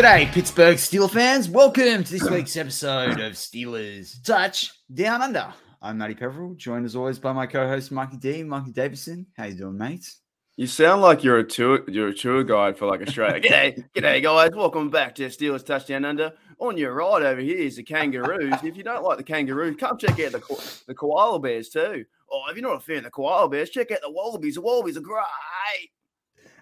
G'day, Pittsburgh Steelers fans. Welcome to this week's episode of Steelers Touch Down Under. I'm Matty Peverill, joined as always by my co-host Mikey D, Mikey Davison. How you doing, mate? You sound like you're a tour you're a tour guide for like Australia. g'day, g'day guys. Welcome back to Steelers Touchdown Under. On your right over here is the Kangaroos. if you don't like the Kangaroos, come check out the ko- the Koala Bears too. Or if you're not a fan of the Koala Bears, check out the Wallabies. The Wallabies are great.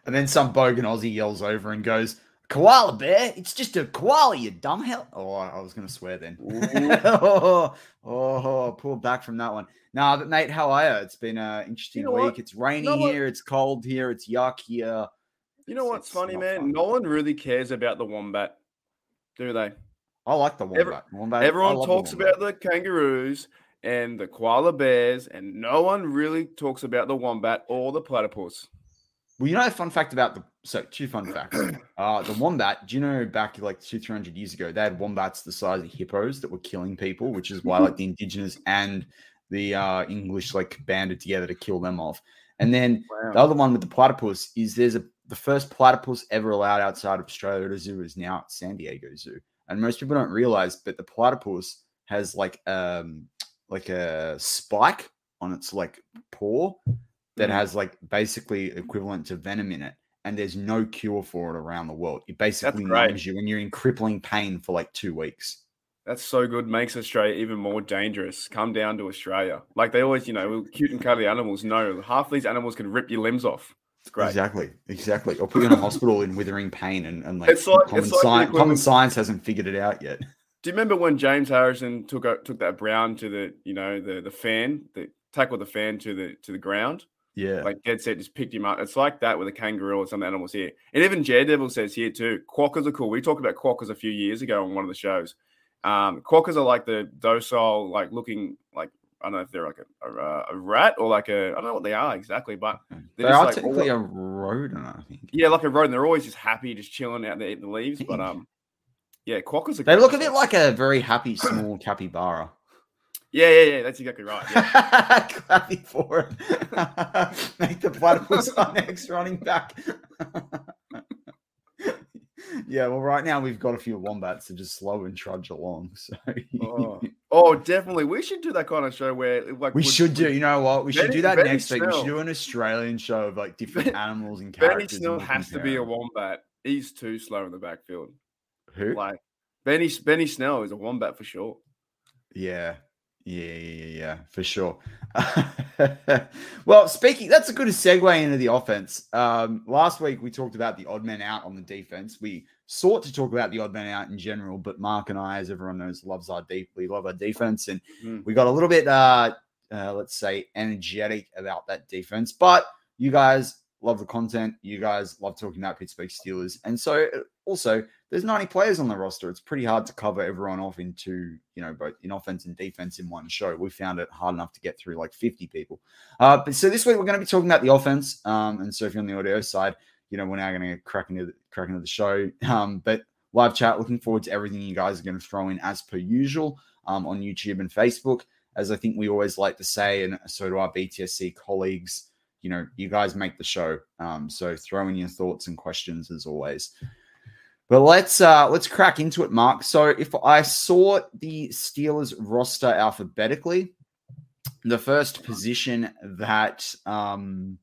And then some bogan Aussie yells over and goes, Koala bear? It's just a koala, you dumb hell. Oh, I was going to swear then. oh, oh, pull back from that one. Nah, but mate, how are you? It's been an interesting You know week. what? It's rainy You know here. It's cold here. It's yuck here. You know what's It's funny, man? fun. No one really cares about the Wombat, do they? I like the Every- wombat. Wombat- Everyone love the talks wombat. about the kangaroos and the koala bears, and no one really talks about the wombat or the platypus. Well, you know a fun fact about the so two fun facts. Uh the wombat, do you know back like two, three hundred years ago, they had wombats the size of hippos that were killing people, which is why like the indigenous and the uh English like banded together to kill them off. And then the other one with the platypus is there's a the first platypus ever allowed outside of Australia at a zoo is now at San Diego Zoo. And most people don't realize, but the platypus has like um like a spike on its like paw that Mm. has like basically equivalent to venom in it. And there's no cure for it around the world. It basically numbs you and you're in crippling pain for like two weeks. That's so good. Makes Australia even more dangerous. Come down to Australia. Like they always, you know, cute and cuddly animals. No, half these animals can rip your limbs off. It's great. Exactly, exactly. Or put you in a hospital in withering pain and, and like, It's like- common, it's like science, common science hasn't figured it out yet. Do you remember when James Harrison took took that brown to the, you know, the the fan, the tackled the fan to the to the ground? Yeah. Like dead set, just picked him up. It's like that with a kangaroo or some animals here. And even Daredevil says here too, quokkas are cool. We talked about quokkas a few years ago on one of the shows. Um, quokkas are like the docile, like looking like I don't know if they're like a, a, a rat or like a I don't know what they are exactly, but they are like technically all- a rodent, I think. yeah, like a rodent. They're always just happy, just chilling out there eating the leaves. But um, yeah, quokkas are. They look a bit like a very happy small capybara. Yeah, yeah, yeah. That's exactly right. Yeah. Clappy for it. Make the platypus our next running back. yeah, well, right now we've got a few wombats that just slow and trudge along. So oh. oh, definitely. We should do that kind of show where like we should do. You know what? We should do that Benny next week. We should do an Australian show of like different animals and characters. and Snell has to be a wombat. He's too slow in the backfield. Who? Like Benny Benny Snell is a wombat for sure. Yeah. Yeah, yeah, yeah, for sure. well, speaking, that's a good segue into the offense. Um, last week we talked about the odd man out on the defense. We sought to talk about the odd man out in general, but Mark and I, as everyone knows, loves our deeply love our defense, and Mm. we got a little bit, uh, uh, let's say, energetic about that defense. But you guys love the content. You guys love talking about Pittsburgh Steelers, and so also there's 90 players on the roster. It's pretty hard to cover everyone off into, you know, both in offense and defense in one show. We found it hard enough to get through like 50 people. Uh, but so this week we're going to be talking about the offense. Um, and so if you're on the audio side, you know, we're now going to crack into the, crack into the show. Um, but live chat, looking forward to everything you guys are going to throw in as per usual um, on YouTube and Facebook. As I think we always like to say, and so do our BTSC colleagues, you know, you guys make the show. Um, so throw in your thoughts and questions as always. But let's uh let's crack into it, Mark. So if I sort the Steelers roster alphabetically, the first position that um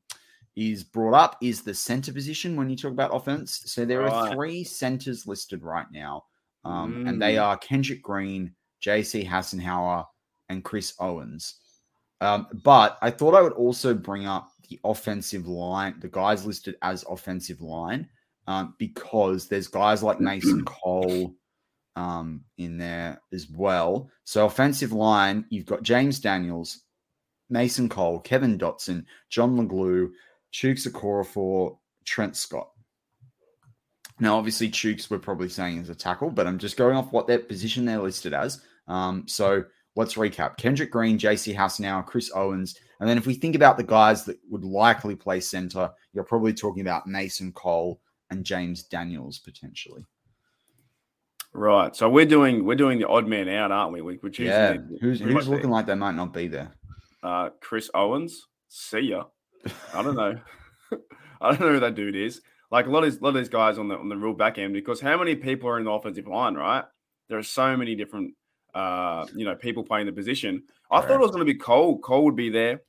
is brought up is the center position when you talk about offense. So there are three centers listed right now. Um, and they Mm. are Kendrick Green, JC Hassenauer, and Chris Owens. Um, but I thought I would also bring up the offensive line, the guys listed as offensive line, um, because there's guys like Mason Cole um, in there as well. So offensive line, you've got James Daniels, Mason Cole, Kevin Dotson, John LeGlue, Chuks Okorafor, Trent Scott. Now, obviously, Chuks we're probably saying is a tackle, but I'm just going off what their position they're listed as. Um, so let's recap: Kendrick Green, J.C. Hassenauer, Chris Owens, and then if we think about the guys that would likely play center, you're probably talking about Mason Cole and James Daniels potentially. Right. So we're doing we're doing the odd man out, aren't we? We- We're choosing Yeah, the- who's who's looking like they might not be there? uh, Chris Owens. See ya. I don't know. I don't know who that dude is. like a lot of these, a lot of these guys on the on the real back end because how many people are in the offensive line, right? There are so many different uh, you know, people playing the position. I thought it was going to be Cole. Cole would be there.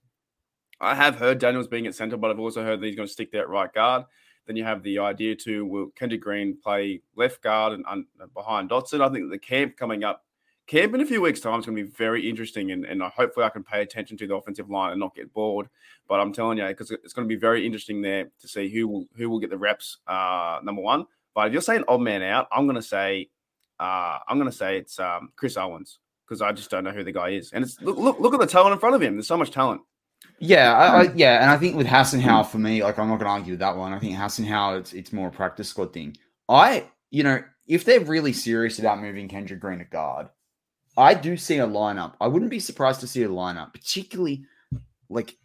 I have heard Daniels being at centre, but I've also heard that he's going to stick there at right guard. Then you have the idea to will Kendrick Green play left guard and, behind Dotson. I think the camp coming up, camp in a few weeks' time is going to be very interesting, and, and hopefully I can pay attention to the offensive line and not get bored. But I'm telling you, because it's going to be very interesting there to see who will who will get the reps. Uh, number one, but if you're saying odd man out, I'm going to say uh, I'm going to say it's um, Chris Owens because I just don't know who the guy is. And it's look, look, look at the talent in front of him. There's so much talent. Yeah, I, I, yeah, and I think with Hassenauer for me, like I'm not going to argue with that one. I think Hassenauer, it's it's more a practice squad thing. I, you know, if they're really serious about moving Kendrick Green to guard, I do see a lineup. I wouldn't be surprised to see a lineup, particularly like,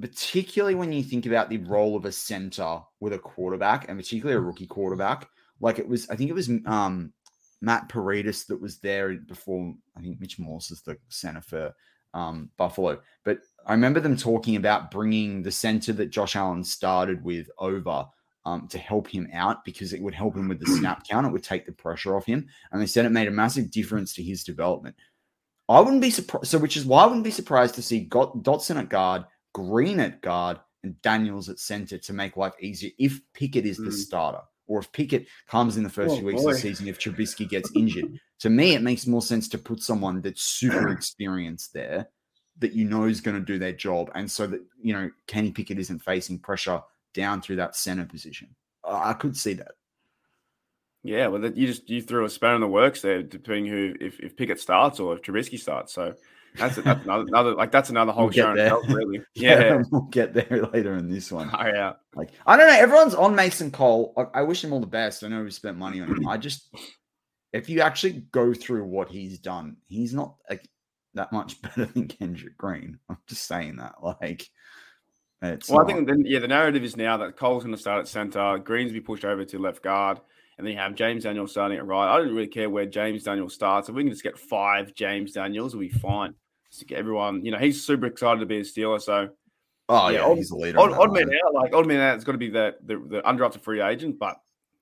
particularly when you think about the role of a center with a quarterback, and particularly a rookie quarterback. Like it was, I think it was um Matt Paradis that was there before. I think Mitch Morse is the center for um, Buffalo. But I remember them talking about bringing the center that Josh Allen started with over um, to help him out because it would help him with the snap count. It would take the pressure off him. And they said it made a massive difference to his development. I wouldn't be surprised. So, which is why I wouldn't be surprised to see Dotson at guard, Green at guard, and Daniels at center to make life easier if Pickett is the mm. starter or if Pickett comes in the first oh, few weeks boy. of the season, if Trubisky gets injured. To me, it makes more sense to put someone that's super experienced there that you know is going to do their job. And so that, you know, Kenny Pickett isn't facing pressure down through that center position. I could see that. Yeah, well, you just you threw a spanner in the works there, depending who if, if Pickett starts or if Trubisky starts. So that's, that's another, another, like that's another whole we'll show itself, really. Yeah. yeah, we'll get there later in this one. Oh, yeah. Like I don't know. Everyone's on Mason Cole. I, I wish him all the best. I know we spent money on him. I just, if you actually go through what he's done, he's not like that much better than Kendrick Green. I'm just saying that. Like, it's well, not... I think then yeah, the narrative is now that Cole's going to start at center, Green's be pushed over to left guard, and then you have James Daniels starting at right. I don't really care where James Daniels starts. If we can just get five James Daniels, we'll be fine to get everyone. You know, he's super excited to be a Steeler. So, oh yeah, yeah he's a leader. Odd, odd man out, like odd man out, it's got to be the the, the undrafted free agent, but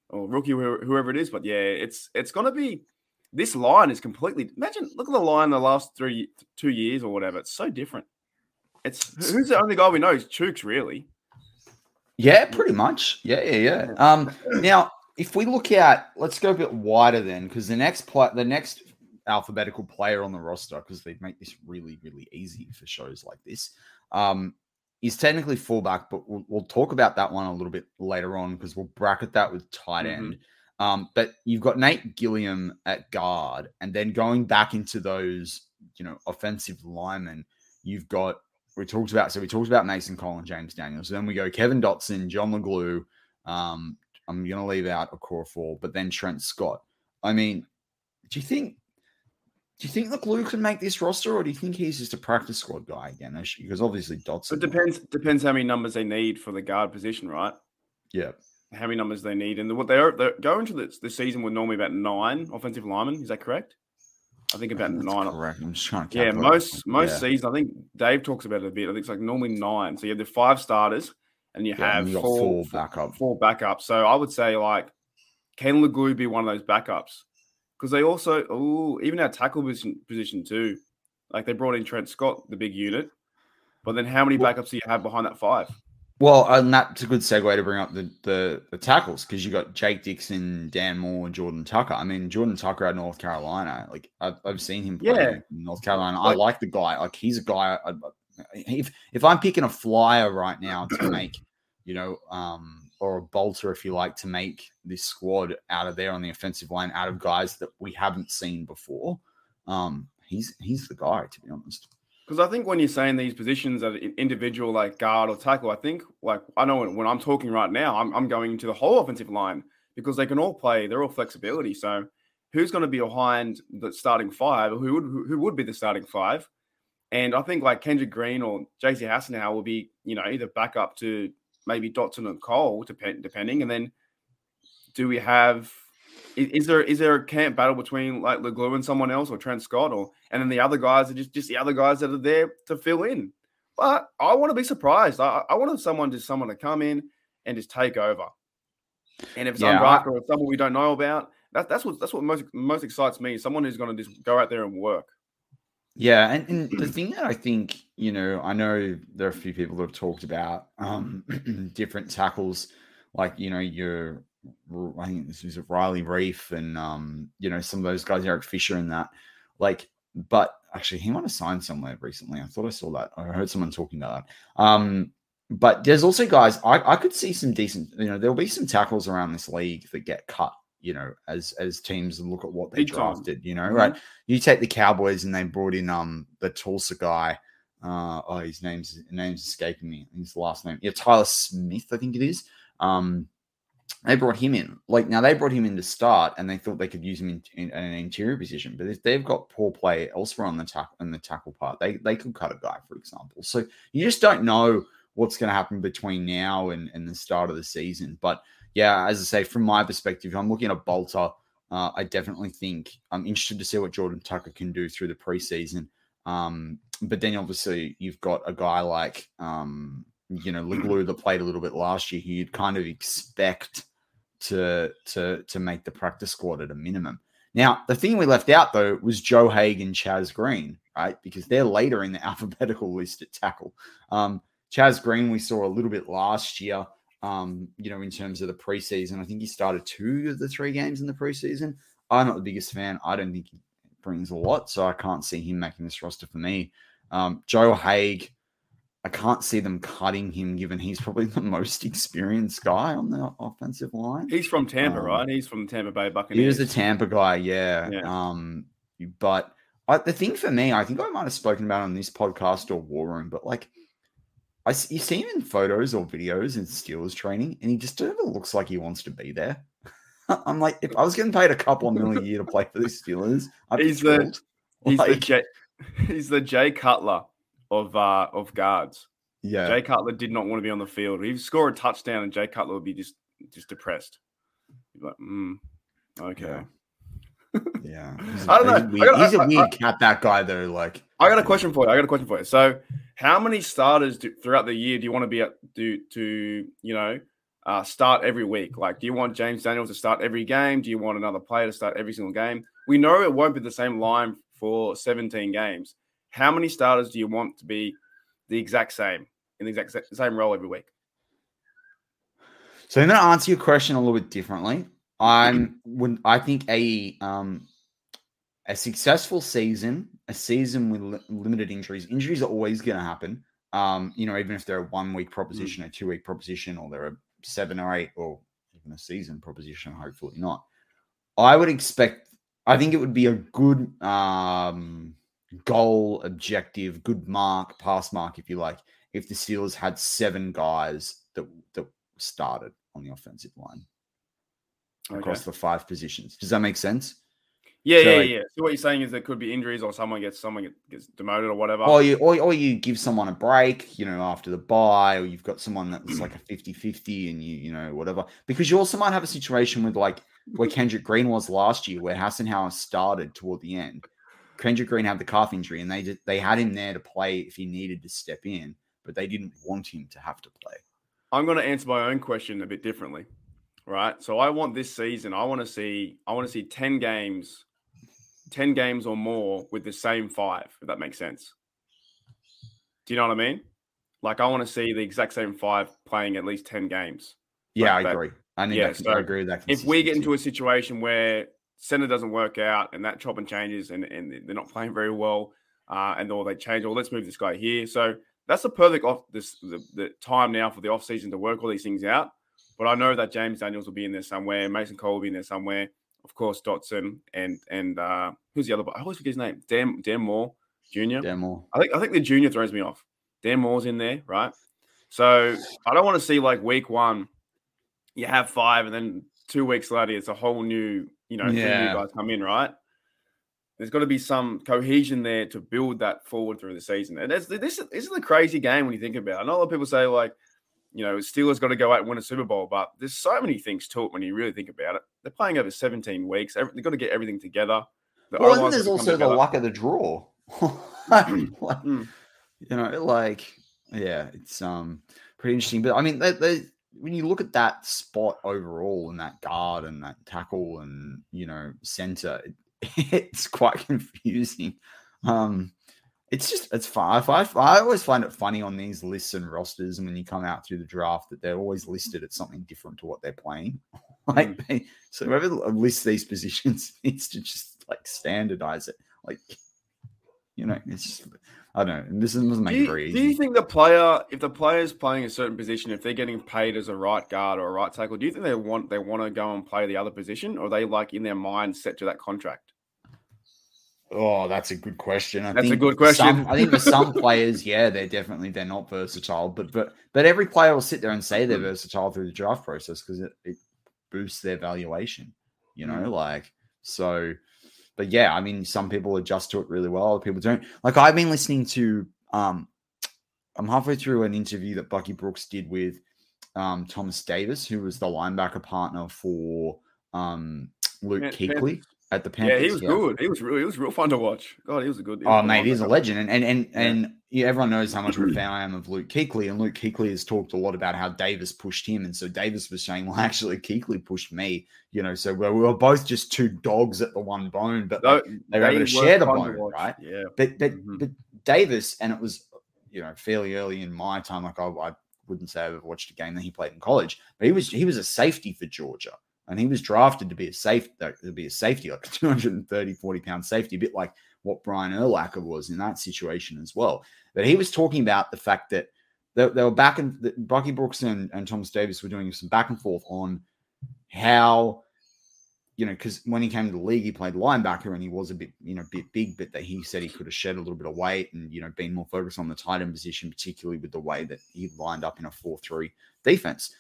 or rookie, whoever it is. But yeah, it's it's going to be. This line is completely. Imagine, look at the line the last three, two years or whatever. It's so different. It's who's the only guy we know is Chuks, really. Yeah, pretty much. Yeah, yeah, yeah. Um, now if we look at, let's go a bit wider then, because the next play, the next alphabetical player on the roster because they make this really, really easy for shows like this. Um, he's technically fullback, but we'll, we'll, talk about that one a little bit later on because we'll bracket that with tight end. Mm-hmm. Um, but you've got Nate Gilliam at guard, and then going back into those, you know, offensive linemen, you've got we talked about so we talked about Mason Cole and James Daniels. Then we go Kevin Dotson, John LeGlue. Um, I'm gonna leave out Okorafor, but then Trent Scott. I mean, do you think do you think LeGlue can make this roster, or do you think he's just a practice squad guy again? Because obviously Dotson. It depends. Depends how many numbers they need for the guard position, right? Yeah. How many numbers they need, and what they are they go into the, the season with normally about nine offensive linemen. Is that correct? I think about I think nine. Correct. I'm just trying to. Yeah, most most yeah. seasons. I think Dave talks about it a bit. I think it's like normally nine. So you have the five starters, and you yeah, have and four, four backups. Four backups. So I would say like, can LeGlue be one of those backups? Because they also oh even our tackle position, position too. Like they brought in Trent Scott, the big unit, but then how many backups do you have behind that five? Well, and that's a good segue to bring up the the, the tackles because you got Jake Dixon, Dan Moore, Jordan Tucker. I mean, Jordan Tucker at North Carolina, like I've, I've seen him play yeah. in North Carolina. I like the guy. Like he's a guy. I, if if I'm picking a flyer right now to make, you know, um, or a bolter, if you like, to make this squad out of there on the offensive line, out of guys that we haven't seen before. Um, he's he's the guy, to be honest. Because I think when you're saying these positions as individual, like guard or tackle, I think like I know when, when I'm talking right now, I'm, I'm going into the whole offensive line because they can all play. They're all flexibility. So who's going to be behind the starting five? Who would who would be the starting five? And I think like Kendrick Green or JC Hassenauer will be, you know, either back up to maybe Dotson and Cole, depend, depending. And then do we have is, is, there is there a camp battle between like LeGlue and someone else or Trent Scott or and then the other guys are just just the other guys that are there to fill in? But I want to be surprised. I, I wanted someone just someone to come in and just take over. And if it's Yeah, undrafted or someone we don't know about, that, that's what that's what most most excites me. Someone who's going to just go out there and work. Yeah, and, and the thing that I think, you know, I know there are a few people that have talked about um, different tackles, like you know, your I think this was Riley Reiff and um, you know, some of those guys, Eric Fisher and that. Like, but actually he might have signed somewhere recently. I thought I saw that. I heard someone talking about that. Um, but there's also guys I, I could see some decent, you know, there'll be some tackles around this league that get cut, you know, as as teams look at what they Big time. drafted, you know, Mhm. right? You take the Cowboys and they brought in um the Tulsa guy. Uh, oh, his name's his name's escaping me. His last name, yeah, Tyler Smith, I think it is. Um, they brought him in. Like now, they brought him in to start, and they thought they could use him in, in, an interior position. But if they've got poor play elsewhere on the tackle in the tackle part, they they could cut a guy, for example. So you just don't know what's going to happen between now and, and the start of the season. But yeah, as I say, from my perspective, I'm looking at Bolter. Uh, I definitely think I'm interested to see what Jordan Tucker can do through the preseason. Um, but then obviously you've got a guy like um, you know Leglue that played a little bit last year, who you'd kind of expect to to to make the practice squad at a minimum. Now, the thing we left out though was Joe Haeg and Chaz Green, right? Because they're later in the alphabetical list at tackle. Um, Chaz Green, we saw a little bit last year, um, you know, in terms of the preseason. I think he started two of the three games in the preseason. I'm not the biggest fan. I don't think he brings a lot, so I can't see him making this roster for me. Um, Joe Haeg, I can't see them cutting him given he's probably the most experienced guy on the offensive line. He's from Tampa, Um, right? He's from the Tampa Bay Buccaneers. He was a Tampa guy, yeah. Yeah. Um, but I, the thing for me, I think I might have spoken about on this podcast or War Room, but like, I you see him in photos or videos in Steelers training, and he just never looks like he wants to be there. I'm like, if I was getting paid a couple of million a year to play for the Steelers, I'd be He's the- thrilled. He's the Like, Jay, he's the Jay Cutler of uh, of guards. yeah, Jay Cutler did not want to be on the field. He'd score a touchdown, and Jay Cutler would be just just depressed. He'd be like, mm, okay. Yeah. yeah. He's, I don't know. He's I weird, got- he's a I- I- weird cat. That guy though, like, I got a question for you. I got a question for you. So, how many starters do, throughout the year do you want to be at, do to you know uh, start every week? Like, do you want James Daniels to start every game? Do you want another player to start every single game? We know it won't be the same line for 17 games. How many starters do you want to be the exact same in the exact same role every week? So I'm going to answer your question a little bit differently. I'm when I think a um a successful season, a season with li- limited injuries. Injuries are always going to happen. Um, you know, even if they're a one week proposition, a two week proposition, or they're a seven or eight, or even a season proposition. Hopefully not. I would expect. I think it would be a good um goal, objective, good mark, pass mark, if you like, if the Steelers had seven guys that that started on the offensive line across the five positions. Does that make sense? Yeah, So, yeah, like- yeah. So what you're saying is there could be injuries, or someone gets someone gets demoted, or whatever. Or you or, or you give someone a break, you know, after the buy, or you've got someone that's like a 50-50 and you, you know, whatever. Because you also might have a situation with like where Kendrick Green was last year, where Hassenauer started toward the end. Kendrick Green had the calf injury, and they just, they had him there to play if he needed to step in, but they didn't want him to have to play. I'm going to answer my own question a bit differently, right? So I want this season. I want to see. I want to see ten games, ten games or more with the same five. If that makes sense. Do you know what I mean? Like I want to see the exact same five playing at least ten games. Yeah, Like I that- agree. I think Yeah, that- so I agree with that. If we get into a situation where center doesn't work out and that chop and changes and, and they're not playing very well, uh, and or they change, or let's move this guy here. So that's the perfect off this the, the time now for the off season to work all these things out. But I know that James Daniels will be in there somewhere, Mason Cole will be in there somewhere, of course Dotson and and uh, who's the other? Boy? I always forget his name. Dan Dan Moore Jr. Demo. I think I think the junior throws me off. Dan Moore's in there, right? So I don't want to see like week one, you have five, and then two weeks later it's a whole new, you know, Yeah. new guys come in, right? There's got to be some cohesion there to build that forward through the season. And this, this is a crazy game when you think about it. I know a lot of people say like, you know, Steelers got to go out and win a Super Bowl, but there's so many things to it when you really think about it. They're playing over 17 weeks. They've got to get everything together. The Well, and there's got to come also the luck of the draw. Like, Mm. You know, like yeah, it's um pretty interesting. But I mean, they, they, when you look at that spot overall and that guard and that tackle and you know center, it, it's quite confusing. Um, it's just it's fun. I, I always find it funny on these lists and rosters, and when you come out through the draft, that they're always listed at something different to what they're playing. like, mm. so whoever lists these positions needs to just like standardize it. Like, you know, it's just, I don't know. This doesn't make do you, very easy. Do you think the player, if the player is playing a certain position, if they're getting paid as a right guard or a right tackle, do you think they want they want to go and play the other position, or they like in their mind set to that contract? Oh, that's a good question. I that's a good question. Some, I think for some players, yeah, they're definitely they're not versatile, but but but every player will sit there and say they're mm-hmm. versatile through the draft process because it, it boosts their valuation. You know, mm. like so but yeah, I mean, some people adjust to it really well. Other people don't. Like I've been listening to. Um, I'm halfway through an interview that Bucky Brooks did with um, Thomas Davis, who was the linebacker partner for um, Luke Kuechly at the Panthers. Yeah, he was yeah. good. He was really, he was real fun to watch. God, he was a good. oh, mate, he's a legend, and and and, and yeah, everyone knows how much of a fan I am of Luke Kuechly, and Luke Kuechly has talked a lot about how Davis pushed him, and so Davis was saying, well, actually, Kuechly pushed me, you know, so we were both just two dogs at the one bone, but like, they were able to share the bone, right? Yeah, but but mm-hmm. but Davis, and it was you know fairly early in my time, like I, I wouldn't say I've ever watched a game that he played in college, but he was he was a safety for Georgia and he was drafted to be a safe uh, to be a safety, like a 230, 40 pound safety, a bit like what Brian Urlacher was in that situation as well. But he was talking about the fact that they, they were back and Bucky Brooks and, and Thomas Davis were doing some back and forth on how, you know, because when he came to the league, he played linebacker and he was a bit, you know, a bit big, but that he said he could have shed a little bit of weight and, you know, been more focused on the tight end position, particularly with the way that he lined up in a 4 3 defense.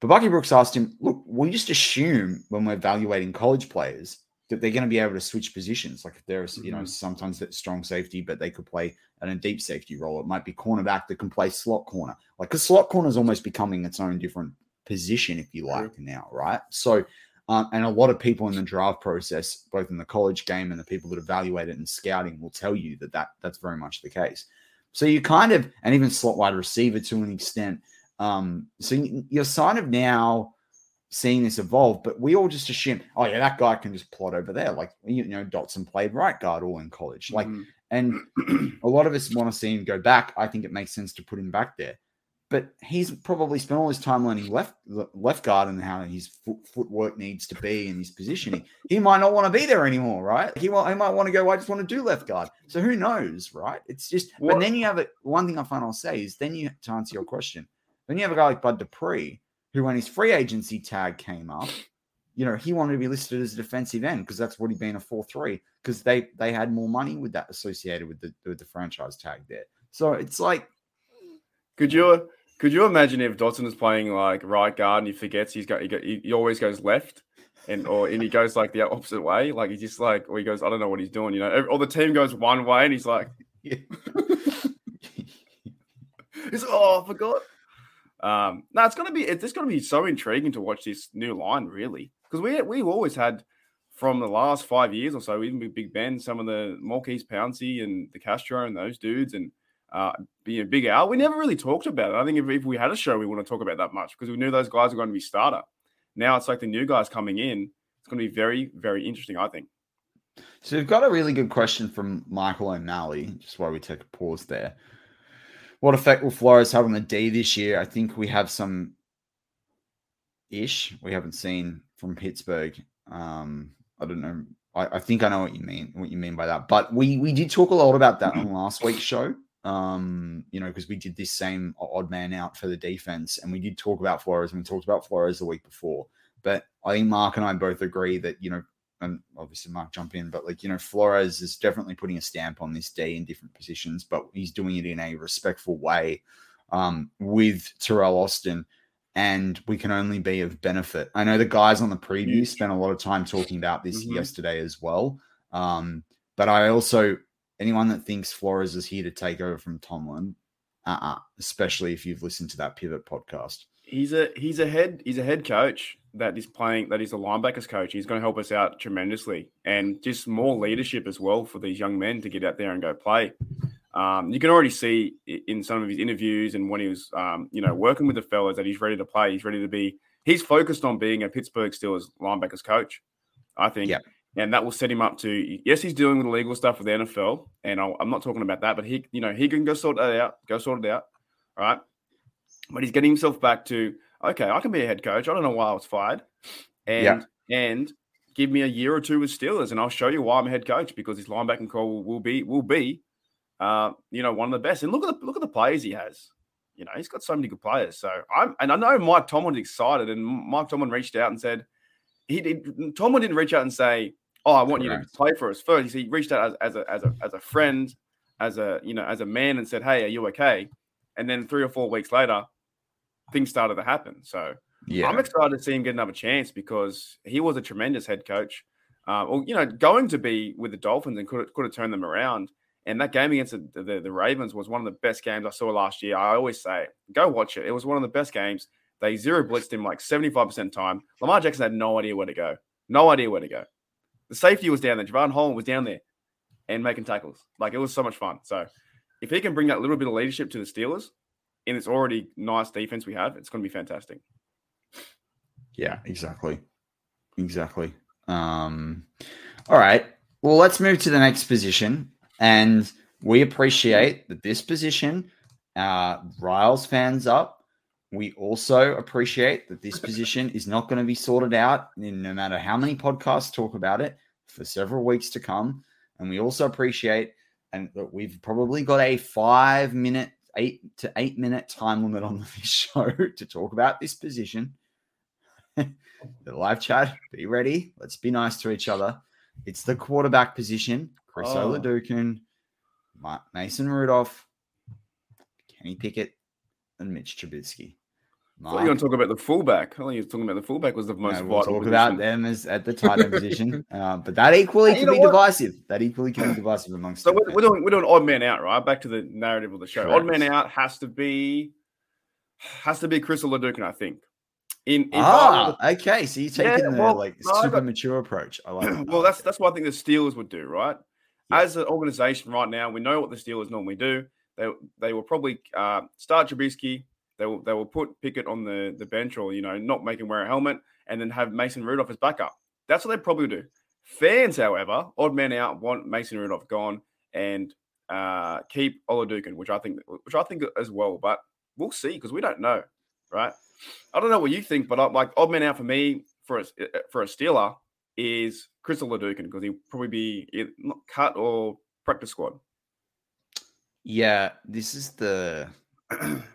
But Bucky Brooks asked him, look, we just assume when we're evaluating college players that they're going to be able to switch positions. Like if there's, you know, mm-hmm. sometimes that strong safety, but they could play in a deep safety role. It might be cornerback that can play slot corner. Like a slot corner is almost becoming its own different position, if you like, now, right? So, um, and a lot of people in the draft process, both in the college game and the people that evaluate it and scouting, will tell you that, that that's very much the case. So you kind of, and even slot wide receiver to an extent, um, so you're kind of now seeing this evolve, but we all just assume, oh yeah, that guy can just plot over there. Like you know, Dotson played right guard all in college. Like, mm. and a lot of us want to see him go back. I think it makes sense to put him back there. But he's probably spent all his time learning left left guard and how his foot, footwork needs to be and his positioning. He might not want to be there anymore, right? He, might, he might want to go. I just want to do left guard. So who knows, right? It's just. What? But then you have it. One thing I find I'll say is then you to answer your question then you have a guy like Bud Dupree, who when his free agency tag came up, you know, he wanted to be listed as a defensive end because that's what he'd been a 4-3 because they they had more money with that associated with the with the franchise tag there. So it's like could you could you imagine if Dotson is playing like right guard and he forgets he's got he, got, he always goes left and or and he goes like the opposite way like he's just like or he goes I don't know what he's doing you know or the team goes one way and he's like yeah. he's oh I forgot um, no, it's gonna be it's gonna be so intriguing to watch this new line, really, because we we've always had from the last five years or so, even with Big Ben, some of the Maurkice Pouncey and DeCastro and those dudes, and uh, being a big out. We never really talked about it. I think if, if we had a show, we wouldn't talk about that much because we knew those guys were going to be starter. Now it's like the new guys coming in. It's going to be very, very interesting, I think. So we've got a really good question from Michael O'Malley, just while we take a pause there. What effect will Flores have on the D this year? I think we have some ish we haven't seen from Pittsburgh. Um, I don't know. I, I, think I know what you mean. What you mean by that? But we we did talk a lot about that on last week's show. Um, you know, because we did this same odd man out for the defense, and we did talk about Flores, and we talked about Flores the week before. But I think Mark and I both agree that you know and obviously Mark jump in, but like you know, Flores is definitely putting a stamp on this D in different positions, but he's doing it in a respectful way um, with Teryl Austin, and we can only be of benefit. I know the guys on the preview spent a lot of time talking about this mm-hmm. yesterday as well, um, but I also anyone that thinks Flores is here to take over from Tomlin, uh-uh, especially if you've listened to that Pivot podcast. He's a he's a head he's a head coach that is playing that is a linebackers coach. He's going to help us out tremendously, and just more leadership as well for these young men to get out there and go play. Um, you can already see in some of his interviews and when he was, um, you know, working with the fellas that he's ready to play. He's ready to be. He's focused on being a Pittsburgh Steelers linebackers coach. I think, Yeah. and that will set him up to. Yes, he's dealing with the legal stuff with the NFL, and I'll, I'm not talking about that, but he, you know, he can go sort that out, go sort it out, all right. But he's getting himself back to okay, I can be a head coach. I don't know why I was fired, and and give me a year or two with Steelers, and I'll show you why I'm a head coach because his linebacking core will, be will be, uh, you know, one of the best. And look at the look at the players he has. You know, he's got so many good players. So I'm and I know Mike Tomlin's excited, and Mike Tomlin reached out and said he did. Tomlin didn't reach out and say, "Oh, I want you to play for us first. He reached out as, as a as a as a friend, as a you know as a man, and said, "Hey, are you okay?" And then three or four weeks later, things started to happen. So Yeah. I'm excited to see him get another chance because he was a tremendous head coach. Uh, well, you know, going to be with the Dolphins and could have, could have turned them around. And that game against the, the, the Ravens was one of the best games I saw last year. I always say, go watch it. It was one of the best games. They zero blitzed him like 75% time. Lamar Jackson had no idea where to go. No idea where to go. The safety was down there. Jevon Holland was down there and making tackles. Like it was so much fun. So if he can bring that little bit of leadership to the Steelers in this already nice defense we have, it's going to be fantastic. Yeah, exactly. Exactly. Um, all right. Well, let's move to the next position. And we appreciate that this position uh, riles fans up. We also appreciate that this position is not going to be sorted out in no matter how many podcasts talk about it for several weeks to come. And we also appreciate and that we've probably got a five minute, eight to eight minute time limit on this show to talk about this position the live chat. Be ready. Let's be nice to each other. It's the quarterback position. Chris Oh. Oladokun, Ma- Mason Rudolph, Kenny Pickett, and Mitch Trubisky. I thought you were going to talk about the fullback. I thought you were talking about the fullback was the most No, we'll vital talk position. about them as at the tight end position, uh, but that equally Hey, can be what? divisive. That equally can be divisive amongst. So we're, we're doing we're doing odd man out, right? Back to the narrative of the show. Odd man out has to be has to be Chris Oladokun, I think. In, in Ah, okay. So you're Yeah, taking the well, like no, super mature approach. I like. the- it. well, that's that's what I think the Steelers would do, right? Yeah. As an organization right now, we know what the Steelers normally do. They they will probably uh, start Trubisky. They will they will put Pickett on the the bench, or you know, not make him wear a helmet, and then have Mason Rudolph as backup. That's what they probably do. Fans, however, odd man out, want Mason Rudolph gone and uh, keep Oladokun, which I think which I think as well. But we'll see because we don't know, right? I don't know what you think, but I, like odd man out for me for a for a Steeler is Chris Oladokun because he'll probably be not cut or practice squad. Yeah, this is the.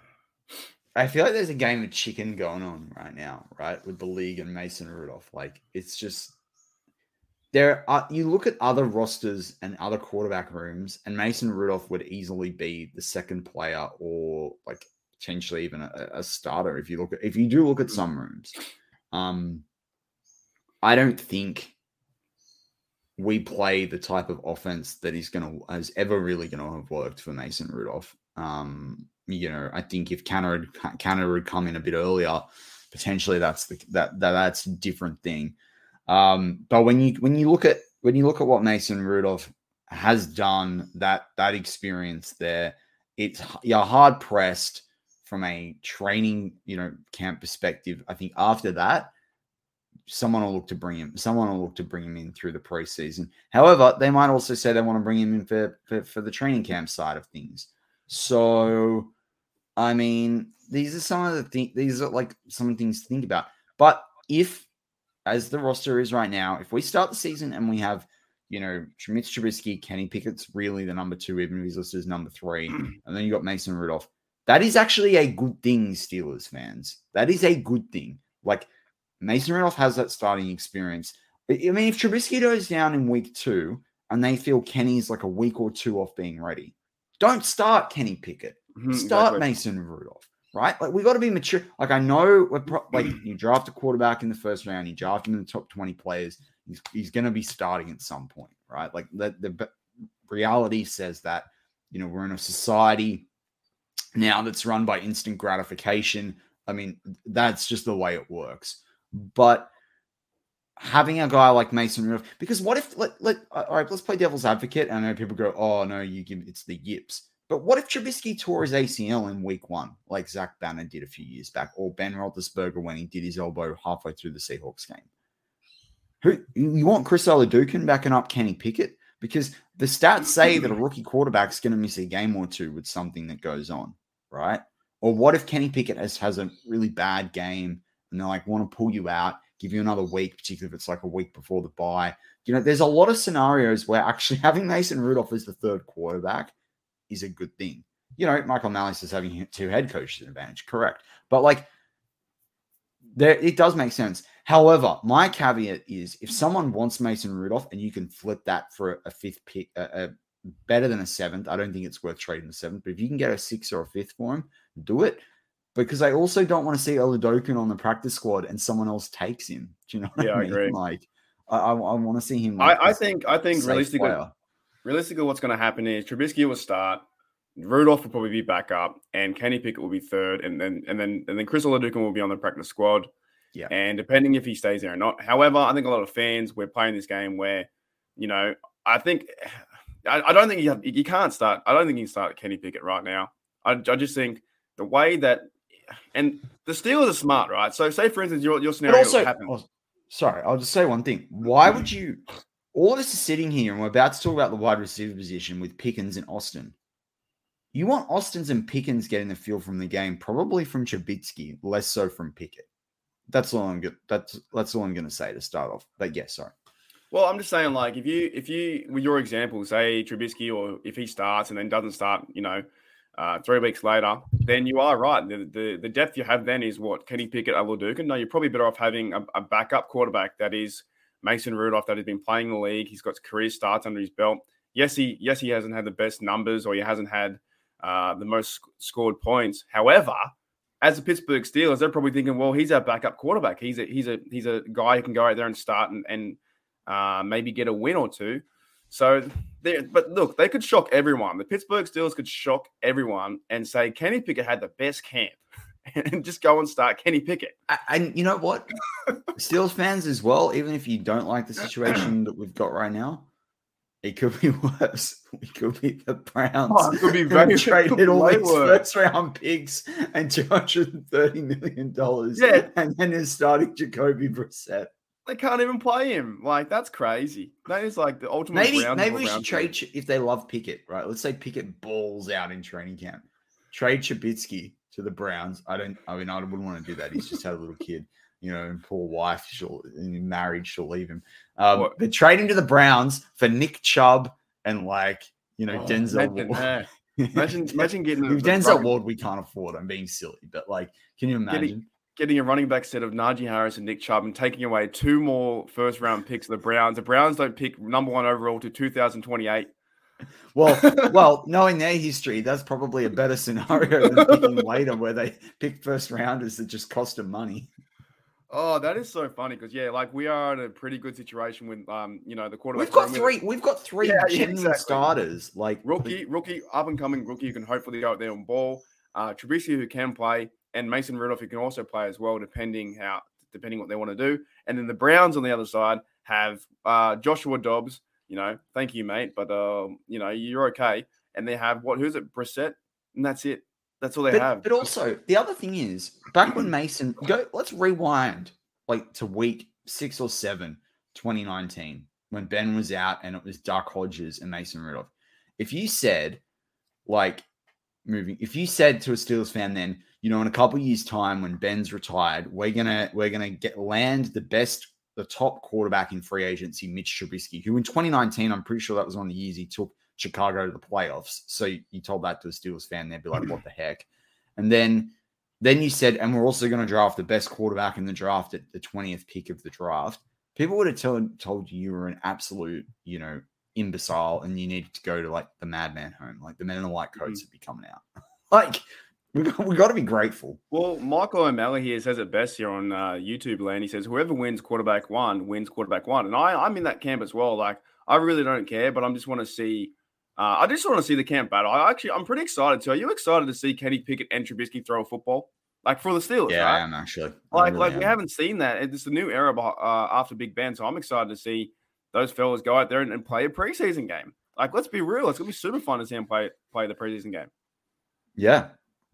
I feel like there's a game of chicken going on right now, right, with the league and Mason Rudolph. Like it's just there are you look at other rosters and other quarterback rooms, and Mason Rudolph would easily be the second player or like potentially even a, a starter if you look at if you do look at some rooms. Um, I don't think we play the type of offense that is going to has ever really going to have worked for Mason Rudolph. Um, you know, I think if Canada Canada would come in a bit earlier, potentially that's the that, that that's a different thing. Um, but when you when you look at when you look at what Mason Rudolph has done, that that experience there, it's you're hard pressed from a training you know camp perspective. I think after that, someone will look to bring him. Someone will look to bring him in through the preseason. However, they might also say they want to bring him in for for, for the training camp side of things. So, I mean, these are some of the things. These are like some things to think about. But if, as the roster is right now, if we start the season and we have, you know, Mitch Trubisky, Kenny Pickett's really the number two, even if he's listed as number three, and then you got Mason Rudolph. That is actually a good thing, Steelers fans. That is a good thing. Like Mason Rudolph has that starting experience. I I mean, if Trubisky goes down in week two and they feel Kenny's like a week or two off being ready, don't start Kenny Pickett. Mhm, Start exactly. Mason Rudolph, right? Like we got to be mature. Like I know, we're pro- like you draft a quarterback in the first round, you draft him in the top twenty players. He's, he's going to be starting at some point, right? Like the the reality says that you know we're in a society now that's run by instant gratification. I mean, that's just the way it works. But having a guy like Mason Rudolph, because what if let let all right, let's play devil's advocate. And I know people go, oh no, you give it's the yips. But what if Trubisky tore his ACL in week one, like Zach Banner did a few years back, or Ben Roethlisberger when he did his elbow halfway through the Seahawks game? Who you want Chris Oladokun backing up Kenny Pickett? Because the stats say that a rookie quarterback is going to miss a game or two with something that goes on, right? Or what if Kenny Pickett has, has a really bad game and they like want to pull you out, give you another week, particularly if it's like a week before the bye? You know, there's a lot of scenarios where actually having Mason Rudolph as the third quarterback is a good thing. You know, Michael O'Malley is having two head coaches an advantage, correct? But like, there it does make sense. However, my caveat is if someone wants Mason Rudolph and you can flip that for a fifth pick, a, a better than a seventh, I don't think it's worth trading the seventh. But if you can get a sixth or a fifth for him, do it. Because I also don't want to see Oladokun on the practice squad and someone else takes him. Do you know? yeah, I, mean? I agree. Like, I, I, I want to see him. Like I, I think, I think realistically, player. Realistically, what's going to happen is Trubisky will start. Rudolph will probably be back up, and Kenny Pickett will be third, and then and then and then Chris Oladokun will be on the practice squad. Yeah. And depending if he stays there or not. However, I think a lot of fans we're playing this game where, you know, I think I, I don't think you have, you can't start. I don't think you can start Kenny Pickett right now. I, I just think the way that and the Steelers are smart, right? So say for instance your your scenario also, oh, sorry, I'll just say one thing. Why would you all of us are sitting here and we're about to talk about the wide receiver position with Pickens and Austin. You want Austin's and Pickens getting the feel from the game, probably from Trubisky, less so from Pickett. That's all I'm good. That's that's all I'm going to say to start off. But yeah, sorry. Well, I'm just saying, like, if you if you with your example, say Trubisky, or if he starts and then doesn't start, you know, uh, three weeks later, then you are right. The, the, the depth you have then is what Kenny Pickett, Oladokun. No, you're probably better off having a, a, backup quarterback that is Mason Rudolph that has been playing the league. He's got career starts under his belt. Yes, he yes he hasn't had the best numbers or he hasn't had uh, the most sc- scored points. However, as the Pittsburgh Steelers, they're probably thinking, well, he's our backup quarterback. He's a he's a he's a guy who can go out there and start and, and uh, maybe get a win or two. So, but look, they could shock everyone. The Pittsburgh Steelers could shock everyone and say Kenny Pickett had the best camp, and just go and start Kenny Pickett. And you know what, Steelers fans as well. Even if you don't like the situation that we've got right now, it could be worse. It could be the Browns. Oh, it could be very traded all these first round picks and two hundred and thirty million dollars. Yeah, and then they're starting Jacoby Brissett. They can't even play him. Like that's crazy. That is like the ultimate. Maybe maybe we should trade if they love Pickett, right? Let's say Pickett balls out in training camp. Trade Trubisky to the Browns. I don't. I mean, I wouldn't want to do that. He's just had a little kid you know, and poor wife, she'll married, she'll leave him. Um, but trade him to the Browns for Nick Chubb and like, you know, oh, Denzel Ward. Imagine, imagine getting if Denzel Ward we can't afford. I'm being silly, but like, can you imagine getting, getting a running back set of Najee Harris and Nick Chubb and taking away two more first round picks of the Browns? The Browns don't pick number one overall to 2028. Well, well, knowing their history, that's probably a better scenario than picking later, where they pick first rounders that just cost them money. Oh, that is so funny because yeah, like we are in a pretty good situation with um, you know, the quarterback. We've got three. We've got three yeah, genuine exactly. starters. Like rookie, rookie, up and coming rookie who can hopefully go out there on ball. Uh, Trubisky who can play, and Mason Rudolph who can also play as well, depending how depending what they want to do. And then the Browns on the other side have uh, Joshua Dobbs. You know, thank you, mate, but uh, you know you're okay. And they have what? Who's it? Brissett, and that's it. That's all they but, have. But also, the other thing is, back when Mason go, let's rewind like to week six or seven, 2019, when Ben was out and it was Duck Hodges and Mason Rudolph. If you said, like, moving, if you said to a Steelers fan, then you know, in a couple years' time, when Ben's retired, we're gonna we're gonna get land the best, the top quarterback in free agency, Mitch Trubisky, who in 2019, I'm pretty sure that was one of the years he took Chicago to the playoffs. So you told that to a Steelers fan, they'd be like, "What the heck?" And then, then you said, "And we're also going to draft the best quarterback in the draft at the twentieth pick of the draft." People would have told told you you were an absolute, you know, imbecile, and you needed to go to like the madman home. Like the men in the white coats mm-hmm. would be coming out. like we got, we got to be grateful. Well, Michael O'Malley here says it best here on uh, YouTube land. He says, "Whoever wins quarterback one wins quarterback one," and I, I'm in that camp as well. Like I really don't care, but I just want to see uh, I just want to see the camp battle. I actually, I'm pretty excited too. Are you excited to see Kenny Pickett and Trubisky throw a football? Like for the Steelers, yeah, right? I am actually. like, really like am. we haven't seen that. It's a new era uh, after Big Ben, so I'm excited to see those fellas go out there and, and play a preseason game. Like, let's be real. It's gonna be super fun to see him play play the preseason game. Yeah.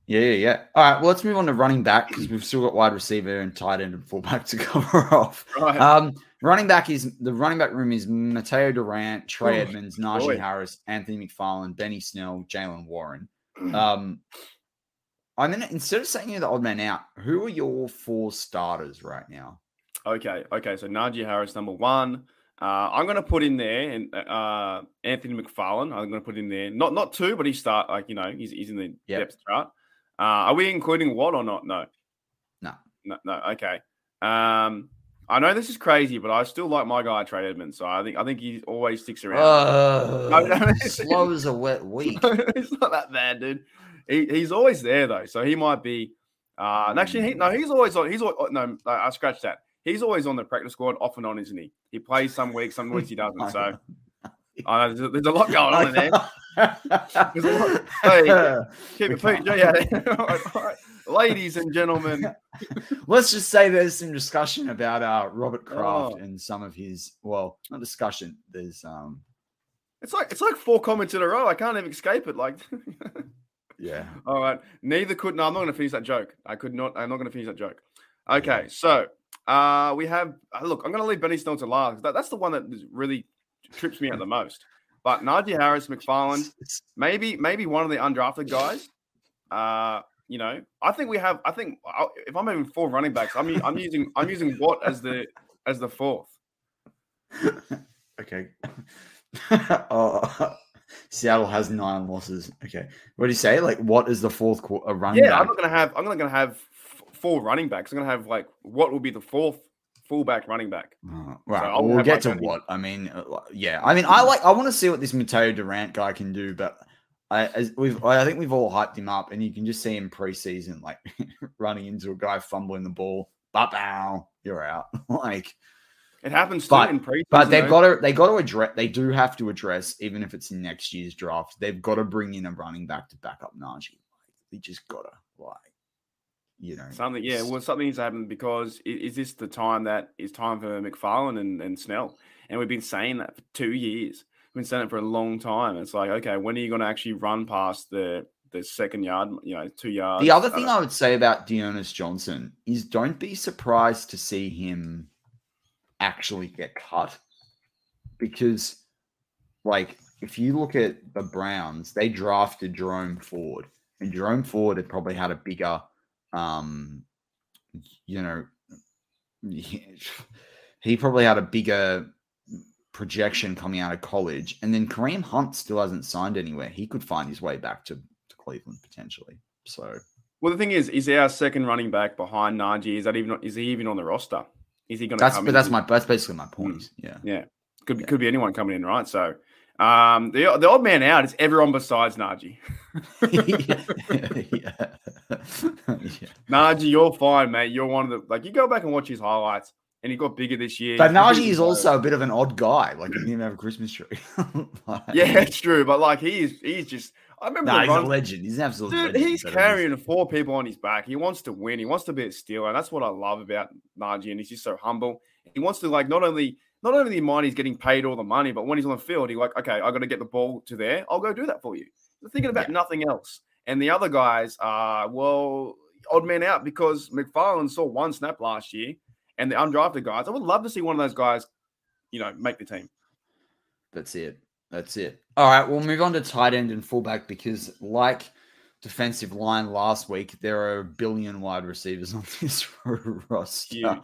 Yeah, yeah, yeah. All right, well, let's move on to running back because we've still got wide receiver and tight end and fullback to cover off. Right. Um, running back is the running back room is Mateo Durant, Trey Oh, Edmonds, Najee boy. Harris, Anthony McFarland, Benny Snell, Jaylen Warren. Mm. Um, I mean, instead of saying you're the odd man out, who are your four starters right now? Okay, okay. So Najee Harris, number one. Uh, I'm going to put in there and uh, Anthony McFarland. I'm going to put in there. Not not two, but he start like you know he's he's in the Yep. depth chart. Uh, are we including Watt or not? No. No. No. No. Okay. Um, I know this is crazy, but I still like my guy Trey Edmonds. So I think I think he always sticks around. Uh, No, no, slow as a wet week. it's not that bad, dude. He, he's always there though, so he might be. Uh, and actually, he, no, he's always on. He's al- no, I scratched that. He's always on the practice squad, off and on, isn't he? He plays some weeks, some weeks he doesn't. So I know there's, a- there's a lot going on in there. There's a lot. Hey, Keep it. Yeah. all right, all right. Ladies and gentlemen, Let's just say there's some discussion about uh, Robert Kraft Oh. and some of his well, not discussion. There's um it's like it's like four comments in a row. I can't even escape it. Like, yeah. all right, neither could. No, I'm not going to finish that joke. I could not. I'm not going to finish that joke. Okay, so uh, we have. Uh, look, I'm going to leave Benny Snell to last. That, that's the one that really trips me out the most. But Najee Harris, McFarland, maybe maybe one of the undrafted guys. Uh, you know, I think we have. I think if I'm having four running backs, I'm I'm using I'm using Watt as the as the fourth. Okay. oh, Seattle has nine losses. Okay. What do you say? Like, what is the fourth quarter running Yeah, I'm not to have. I'm not to have f- four running backs. I'm to have like what will be the fourth fullback running back. Oh, right. I'll well, get to what. I mean, uh, yeah. I mean, I like. I want to see what this Mateo Durant guy can do, but I, as we've, I think we've all hyped him up, and you can just see him preseason, like running into a guy fumbling the ball. But bow, you're out. like, It happens too But- in pre. but they've got to. They got to address. They do have to address, even if it's next year's draft. They've got to bring in a running back to back up Najee. Like, they just gotta like, you know, something. Yeah, well, something needs to happen because i- is this the time that is time for McFarland and, and Snell? And we've been saying that for two years. We've been saying it for a long time. It's like, okay, when are you going to actually run past the the second yard? You know, two yards. The other Uh, thing I would say about D'Ernest Johnson is don't be surprised to see him actually get cut because, like, if you look at the Browns, they drafted Jerome Ford, and Jerome Ford had probably had a bigger, um, you know, he probably had a bigger projection coming out of college, and then Kareem Hunt still hasn't signed anywhere. He could find his way back to, to Cleveland potentially. So Well, the thing is, is our second running back behind Najee? Is that even? Is he even on the roster? Is he going to that's come? but in? that's my that's basically my point. Yeah. Yeah, could be, Yeah. could be anyone coming in, right? So, um, the the odd man out is everyone besides Najee. yeah. yeah. Najee, you're fine, mate. You're one of the like. You go back and watch his highlights, and he got bigger this year. But Najee is also a bit of an odd guy. Like he didn't even have a Christmas tree. Like- Yeah, it's true. But like, he's he's just. I remember Nah, he's a legend. He's an absolute Dude, legend. he's is- carrying four people on his back. He wants to win. He wants to be a Steeler. And that's what I love about Najee. And he's just so humble. He wants to like not only not only mind he's getting paid all the money, but when he's on the field, he's like, okay, I got to get the ball to there. I'll go do that for you. He's thinking about Yeah. nothing else. And the other guys are well odd man out because McFarland saw one snap last year, and the undrafted guys. I would love to see one of those guys, you know, make the team. That's it. That's it. All right, we'll move on to tight end and fullback because, like defensive line last week, there are a billion wide receivers on this roster. Huge.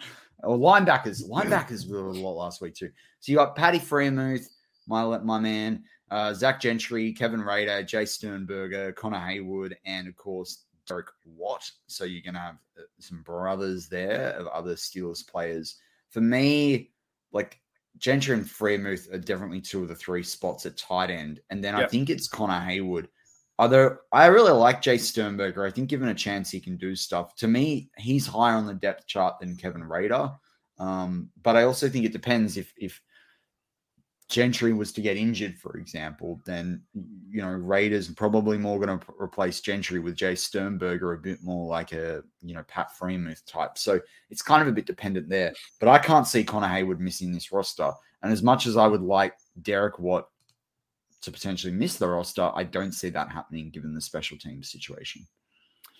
Or linebackers. Linebackers were a lot last week too. So you got Patty Freiermuth, my my man, uh, Zach Gentry, Kevin Rader, Jace Sternberger, Connor Heyward, and of course Derek Watt. So you're gonna have uh, some brothers there of other Steelers players. For me, like Gentry and Freiermuth are definitely two of the three spots at tight end, and then I think it's Connor Heyward. Although I really like Jace Sternberger, I think given a chance he can do stuff. To me, he's higher on the depth chart than Kevin Rader. Um, but I also think it depends if if Gentry was to get injured, for example, then you know Rader's probably more going to replace Gentry with Jace Sternberger, a bit more like a you know Pat Freiermuth type. So it's kind of a bit dependent there. But I can't see Connor Heyward missing this roster. And as much as I would like Derek Watt to potentially miss the roster. I don't see that happening given the special teams situation.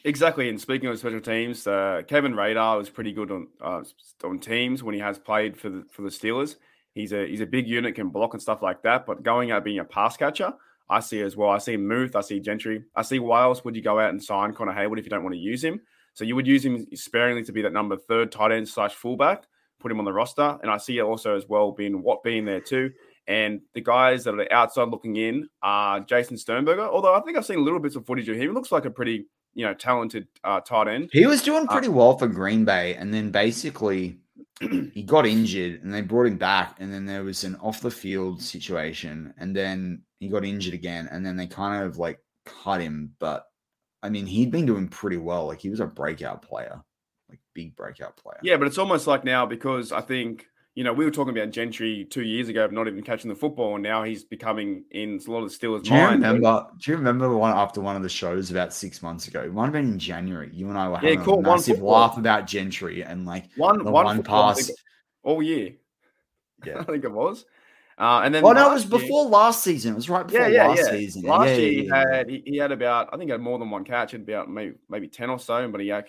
Exactly. And speaking of special teams, uh, Kevin Rader was pretty good on uh, on teams when he has played for the for the Steelers. He's a he's a big unit, can block and stuff like that. But going out being a pass catcher, I see as well. I see Muth, I see Gentry. I see why else would you go out and sign Connor Heyward if you don't want to use him? So you would use him sparingly to be that number third tight end slash fullback, put him on the roster. And I see it also as well being Watt being there too. And the guys that are outside looking in are Jace Sternberger. Although I think I've seen little bits of footage of him. He looks like a pretty you know talented uh, tight end. He was doing pretty uh, well for Green Bay, and then basically he got injured, and they brought him back, and then there was an off the field situation, and then he got injured again, and then they kind of like cut him. But I mean, he'd been doing pretty well. Like he was a breakout player, like big breakout player. Yeah, but it's almost like now because I think you know, we were talking about Gentry two years ago of not even catching the football, and now he's becoming in a lot of the Steelers' do mind. Remember, do you remember one after one of the shows about six months ago? It might have been in January. You and I were having yeah, a massive laugh about Gentry and like one one, one pass all year. Yeah, I think it was. Uh, and then oh no, it was before year, last season. It was right before yeah, yeah, last yeah. season. Last yeah, year he had he, he, had about I think he had more than one catch, had about maybe maybe ten or so, but he had,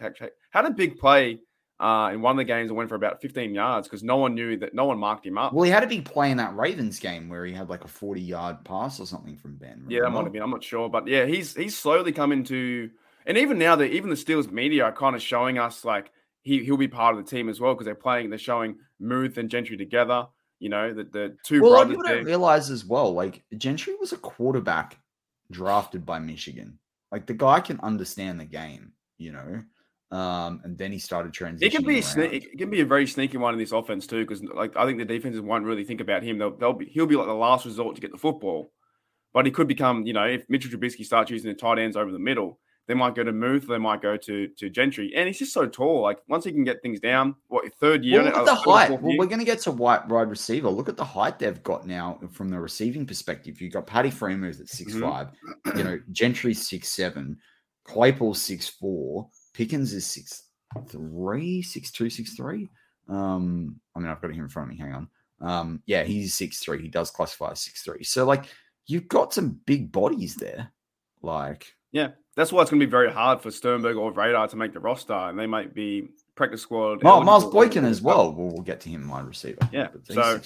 had a big play uh, in one of the games that went for about 15 yards because no one knew that no one marked him up. Well, he had to be playing that Ravens game where he had like a 40 yard pass or something from Ben. Remember? Yeah, that might have been. I'm not sure, but yeah, he's he's slowly coming to, and even now that even the Steelers media are kind of showing us like he he'll be part of the team as well because they're playing, they're showing Muth and Gentry together. You know, the, the two well, brothers. Well, don't realize as well, like Gentry was a quarterback drafted by Michigan. Like the guy can understand the game, you know. Um, and then he started transitioning. It can be sne- it can be a very sneaky one in this offense too, because like I think the defenses won't really think about him. They'll, they'll be he'll be like the last resort to get the football, but he could become you know if Mitchell Trubisky starts using the tight ends over the middle, they might go to Muth, they might go to to Gentry, and he's just so tall. Like once he can get things down, what third year? Well, look at the height. Well, we're going to get to white wide receiver. Look at the height they've got now from the receiving perspective. You've got Patty Freiermuth at six mm-hmm. five, you know Gentry six seven, Claypool six four. Pickens is six three, six two, six three. Um, I mean, I've got him in front of me. Hang on. Um, yeah, he's six three. He does classify as six three. So like, you've got some big bodies there. Like, yeah, that's why it's going to be very hard for Sternberg or Rader to make the roster, and they might be practice squad. Miles, Miles Boykin as well. well. We'll get to him, wide receiver. Yeah, so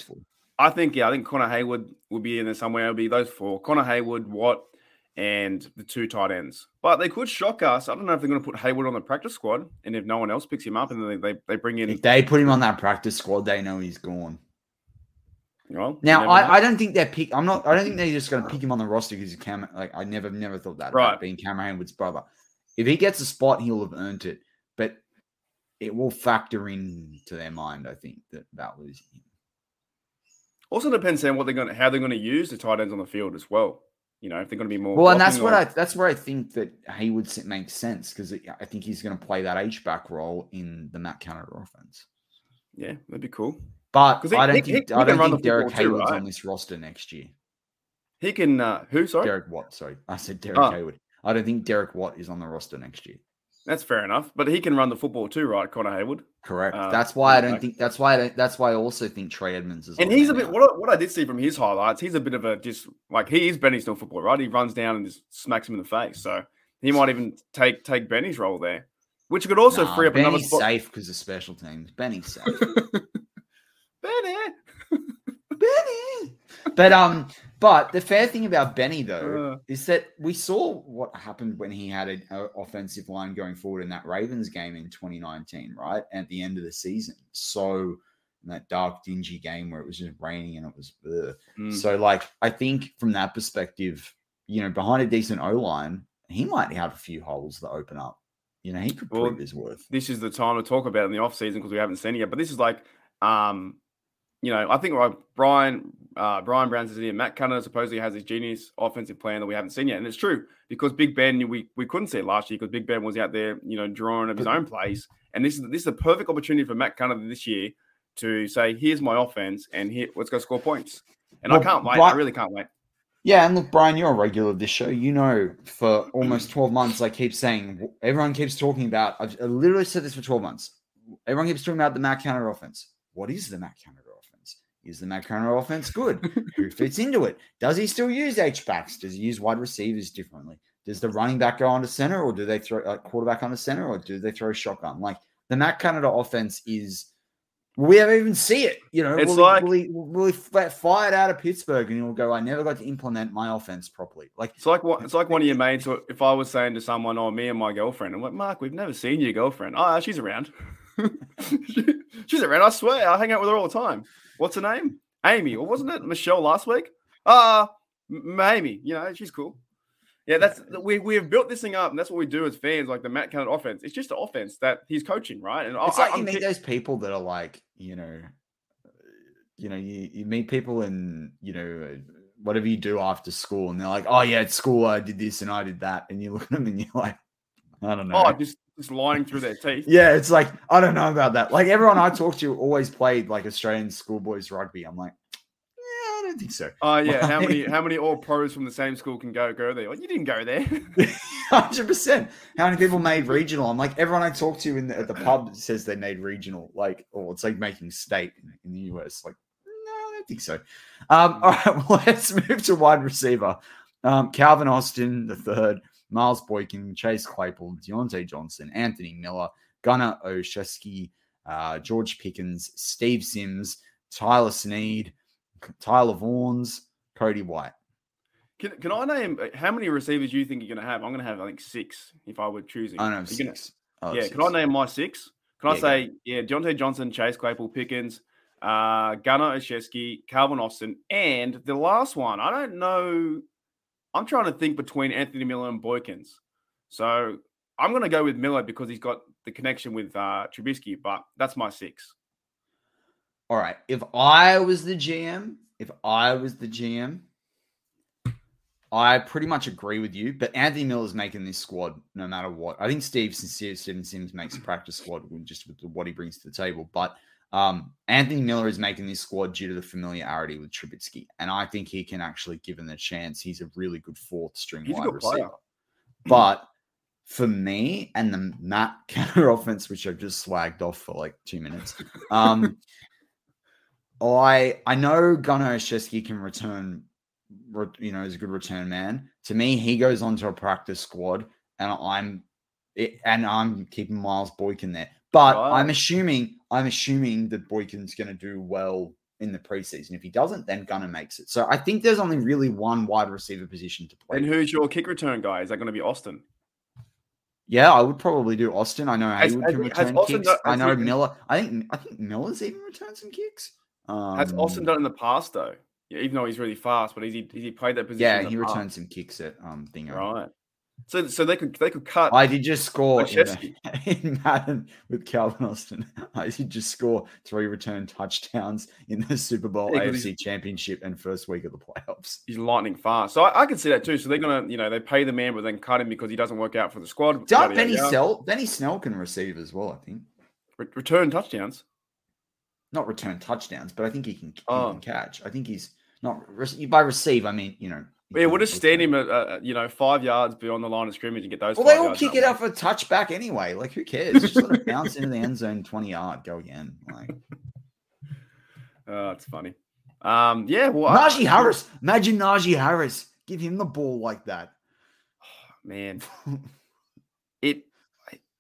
I think yeah, I think Connor Heyward will be in there somewhere. It'll be those four: Connor Heyward, Watt, and the two tight ends. But they could shock us. I don't know if they're going to put Heyward on the practice squad, and if no one else picks him up, and then they, they bring in. If they put him on that practice squad, they know he's gone. Well, now I, I don't think they're pick. I'm not. I don't think they're just going to pick him on the roster because he's Cam. Like I never never thought that right. being Cameron Heyward's brother. If he gets a spot, he'll have earned it. But it will factor into their mind. I think that about losing him. Also depends on what they're going to how they're going to use the tight ends on the field as well. You know, if they're going to be more well, and that's what I that's where I think that Heyward makes sense because I think he's going to play that H back role in the Matt Canada offense. Yeah, that'd be cool. But he, I don't he, think he, I don't think Derek Heyward's right? on this roster next year. He can uh, who? Sorry, Derek Watt. Sorry, I said Derek oh. Heyward. I don't think Derek Watt is on the roster next year. That's fair enough, but he can run the football too, right, Connor Heyward? Correct. Uh, that's why I don't think. That's why. I don't, that's why I also think Trey Edmonds is. And he's a bit. What, what I did see from his highlights, he's a bit of a just like he is Benny's Snell football, right? He runs down and just smacks him in the face. So he might even take take Benny's role there, which could also nah, free up Benny's another spot. safe because of special teams. Benny's safe. Benny. Benny. But um, but the fair thing about Benny though uh, is that we saw what happened when he had an offensive line going forward in that Ravens game in 2019, right at the end of the season. So that dark, dingy game where it was just raining and it was mm. so like I think from that perspective, you know, behind a decent O line, he might have a few holes that open up. You know, he could well, prove his worth. This is the time to talk about in the off season because we haven't seen it yet. But this is like um you know, I think Brian uh, Brian Brown says here, Matt Canada supposedly has his genius offensive plan that we haven't seen yet, and it's true because Big Ben we, we couldn't see it last year because Big Ben was out there, you know, drawing up his own plays, and this is this is a perfect opportunity for Matt Canada this year to say, "Here's my offense, and here let's go score points." And well, I can't wait. Brian, I really can't wait. Yeah, and look, Brian, you're a regular of this show. You know, for almost 12 months, I keep saying, everyone keeps talking about. I've literally said this for 12 months. Everyone keeps talking about the Matt Canada offense. What is the Matt Canada Is the Matt Canada offense good? Who fits into it? Does he still use H backs? Does he use wide receivers differently? Does the running back go on onto center, or do they throw like quarterback on the center, or do they throw shotgun? Like the Matt Canada offense is. We haven't even see it. You know, It's will, like- he, will, he, will he fired out of Pittsburgh and he'll go, I never got to implement my offense properly. Like, It's like what it's like one of your mates. If I was saying to someone, "Oh, me and my girlfriend," I'm like, "Mark, we've never seen your girlfriend." Oh, she's around. She's around. I swear, I hang out with her all the time. What's her name? Amy, or wasn't it Michelle last week? Ah, M- Amy. You know, she's cool. Yeah, that's we we have built this thing up, and that's what we do as fans. Like the Matt Canada offense, it's just an offense that he's coaching, right? And It's I, like I'm you meet ki- those people that are like, you know, uh, you know, you, you meet people and you know, uh, whatever you do after school, and they're like, oh yeah, at school I did this and I did that, and you look at them and you're like, I don't know. oh, just just lying through their teeth. yeah, it's like I don't know about that. Like everyone I talk to always played like Australian schoolboys rugby. I'm like, yeah, I don't think so. Oh yeah, how many how many all pros from the same school can go go there? Like, you didn't go there. Hundred percent. How many people made regional? I'm like everyone I talk to in the, at the pub says they made regional. Like, or it's like making state in, in the US. Like, no, I don't think so. Um, all right, well, let's move to wide receiver. Um, Calvin Austin the third, Miles Boykin, Chase Claypool, Diontae Johnson, Anthony Miller, Gunnar Olszewski, uh, George Pickens, Steve Sims, Tyler Sneed, Tyler Vaughns, Cody White. Can, can I name how many receivers you think you're going to have? I'm going to have, I think, six if I were choosing. I don't know you gonna- Oh, yeah, six. can I name my six? Can I Yeah, go. say, yeah, Diontae Johnson, Chase Claypool, Pickens, uh, Gunnar Olszewski, Calvin Austin, and the last one, I don't know. I'm trying to think between Anthony Miller and Boykins. So I'm going to go with Miller because he's got the connection with uh, Trubisky, but that's my six. All right. If I was the GM, if I was the GM, I pretty much agree with you. But Anthony Miller's making this squad no matter what. I think Steve Sincere, Steven Sims makes a practice squad just with what he brings to the table. But um, Anthony Miller is making this squad due to the familiarity with Trubisky, and I think he can actually, given the chance, he's a really good fourth string He's wide good player. receiver. But for me and the Matt Canada offense, which I've just swagged off for like two minutes, um, I I know Gunnar Olszewski can return, re- you know, is a good return man. To me, he goes onto a practice squad, and I'm it, and I'm keeping Miles Boykin there. But Right. I'm assuming I'm assuming that Boykin's going to do well in the preseason. If he doesn't, then Gunnar makes it. So I think there's only really one wide receiver position to play. And who's your kick return guy? Is that going to be Austin? Yeah, I would probably do Austin. I know Has- can return kicks. done- I know Miller. I think I think Miller's even returned some kicks. Um, Has Austin done in the past though? Yeah, even though he's really fast, but has he, has he played that position? Yeah, he returned some kicks at um Thingo. Right. So so they could they could cut. I did just score in, in Madden with Calvin Austin. I did just score three return touchdowns in the Super Bowl Yeah, AFC Championship and first week of the playoffs. He's lightning fast. So I, I can see that too. So they're gonna, you know, they pay the man, but then cut him because he doesn't work out for the squad. Don't Benny. Snell. Benny Snell can receive as well. I think Re- return touchdowns. not return touchdowns, but I think he can, he Oh. can catch. I think he's not by receive. I mean, you know. Yeah, can we'll just stand him at, uh, you know, five yards beyond the line of scrimmage and get those. Well, they all kick it way. off a touchback anyway. Like, who cares? Just let it bounce into the end zone, twenty yard, go again. Like Oh, it's funny. Um, yeah. Well, I- Harris. Imagine Najee Harris. Give him the ball like that. Oh, man, it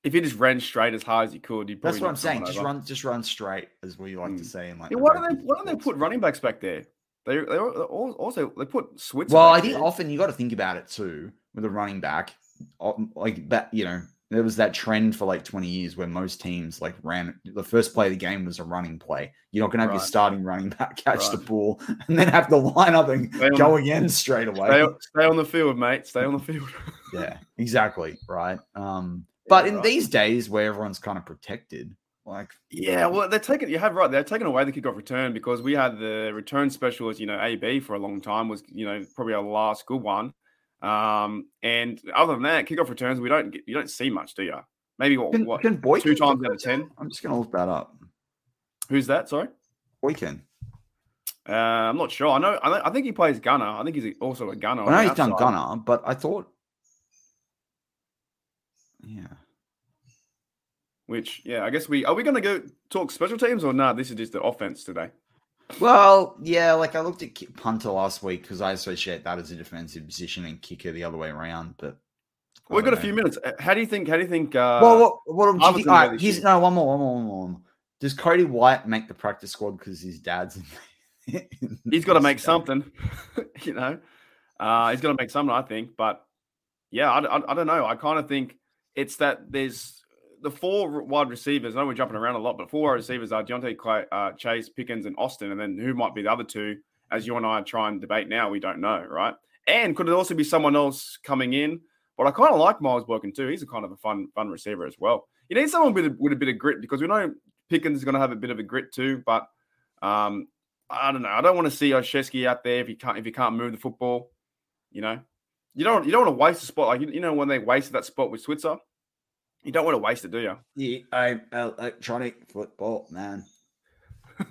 if he just ran straight as hard as he could, you'd That's what I'm saying. Just over. run, just run straight, as we like to Mm. say. In like, Yeah, why don't they why don't they put running backs back there? They they also they put Switzer. Well, I think there. often you got to think about it too with a running back. Like that, you know, there was that trend for like 20 years where most teams like ran the first play of the game was a running play. You're not going to have your starting running back catch the ball and then have to line up and Stay go the- again straight away. Stay, on- stay on the field, mate. Stay on the field. yeah, exactly. Right. Um, but Yeah, in right. these days where everyone's kind of protected, like Yeah, well, they're taking. You have right. They're taking away the kickoff return because we had the return specialist. You know, AB for a long time was you know probably our last good one. Um, and other than that, kickoff returns we don't get, you don't see much, do you? Maybe what? can, what can Boykin two times out of ten? I'm just going to look that up. Who's that? Sorry, Boykin. uh, I'm not sure. I know. I, I think he plays gunner. I think he's also a gunner. I know he's done. Gunner, but I thought, yeah. Which, yeah, I guess we are we going to go talk special teams or not? This is just the offense today. Well, yeah, like I looked at punter last week because I associate that as a defensive position and kicker the other way around. But We've got don't a few minutes. How do you think? How do you think? Uh, well, what, what do you think? All right, he's no one more, one more, one more, one more. Does Cody White make the practice squad because his dad's? In, in he's got to make something. you know, uh, he's got to make something. I think, but yeah, I, I, I don't know. I kind of think it's that there's the four wide receivers. I know we're jumping around a lot, but four wide receivers are Diontae Clay, uh, Chase, Pickens, and Austin, and then who might be the other two? As you and I try and debate now, we don't know, right? And could it also be someone else coming in? But I kind of like Miles Boykin too. He's a kind of a fun, fun receiver as well. You need someone with a, with a bit of grit because we know Pickens is going to have a bit of a grit too. But um, I don't know. I don't want to see Oshesky out there if he can't if he can't move the football. You know, you don't you don't want to waste a spot like you, you know when they wasted that spot with Switzer. You don't want to waste it, do you? Yeah, I, electronic football, man.